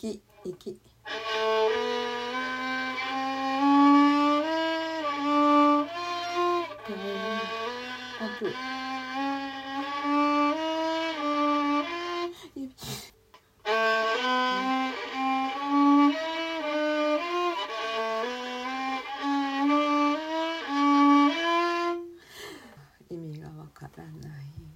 きき。意味がわからない。